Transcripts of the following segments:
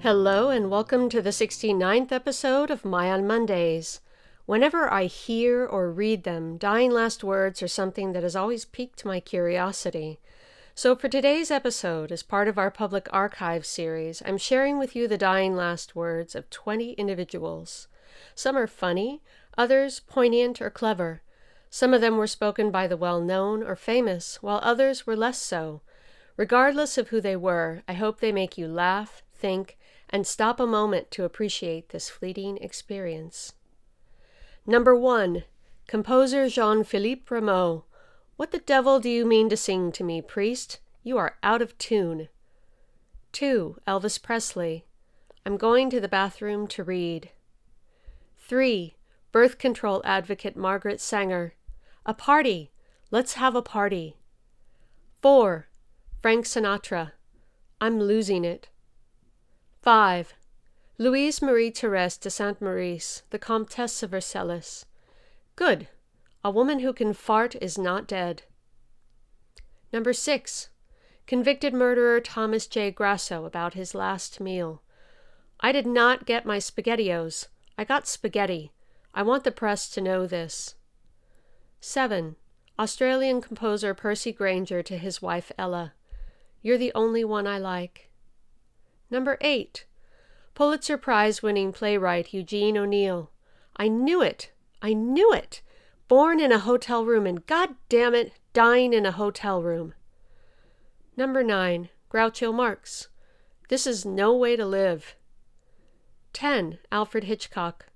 Hello, and welcome to the 69th episode of My on Mondays. Whenever I hear or read them, dying last words are something that has always piqued my curiosity. So, for today's episode, as part of our public archive series, I'm sharing with you the dying last words of 20 individuals. Some are funny, others poignant or clever. Some of them were spoken by the well known or famous, while others were less so. Regardless of who they were, I hope they make you laugh, think, and stop a moment to appreciate this fleeting experience. Number one, composer Jean Philippe Rameau. What the devil do you mean to sing to me, priest? You are out of tune. 2. Elvis Presley. I'm going to the bathroom to read. 3. Birth control advocate Margaret Sanger. A party. Let's have a party. 4. Frank Sinatra. I'm losing it. 5. Louise Marie Therese de Saint Maurice, the Comtesse of Vercellis. Good. A woman who can fart is not dead. Number 6. Convicted murderer Thomas J. Grasso about his last meal. I did not get my spaghettios. I got spaghetti. I want the press to know this. 7. Australian composer Percy Grainger to his wife Ella. You're the only one I like. Number 8. Pulitzer Prize winning playwright Eugene O'Neill. I knew it! I knew it! Born in a hotel room and, god damn it, dying in a hotel room. Number 9. Groucho Marx. This is no way to live. 10. Alfred Hitchcock.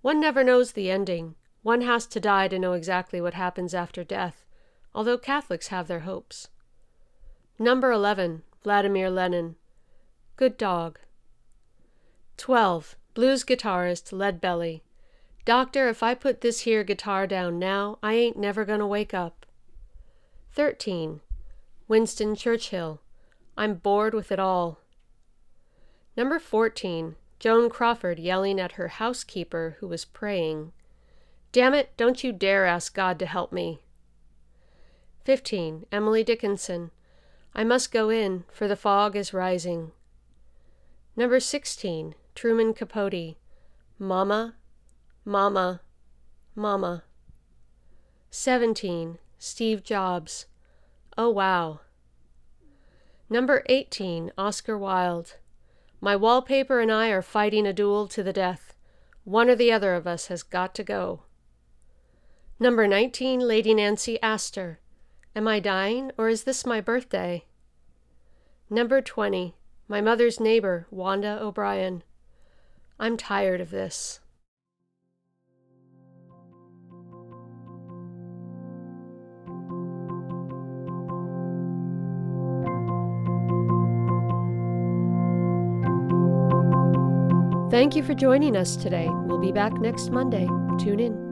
One never knows the ending. One has to die to know exactly what happens after death, although Catholics have their hopes. Number 11. Vladimir Lenin. Good dog. 12. Blues guitarist Leadbelly. Doctor, if I put this here guitar down now, I ain't never gonna wake up. 13. Winston Churchill. I'm bored with it all. Number 14. Joan Crawford yelling at her housekeeper who was praying. Damn it, don't you dare ask God to help me. 15. Emily Dickinson. I must go in, for the fog is rising. Number 16, Truman Capote. Mama, Mama, Mama. 17, Steve Jobs. Oh, wow. Number 18, Oscar Wilde. My wallpaper and I are fighting a duel to the death. One or the other of us has got to go. Number 19, Lady Nancy Astor. Am I dying, or is this my birthday? Number 20, my mother's neighbor, Wanda O'Brien. I'm tired of this. Thank you for joining us today. We'll be back next Monday. Tune in.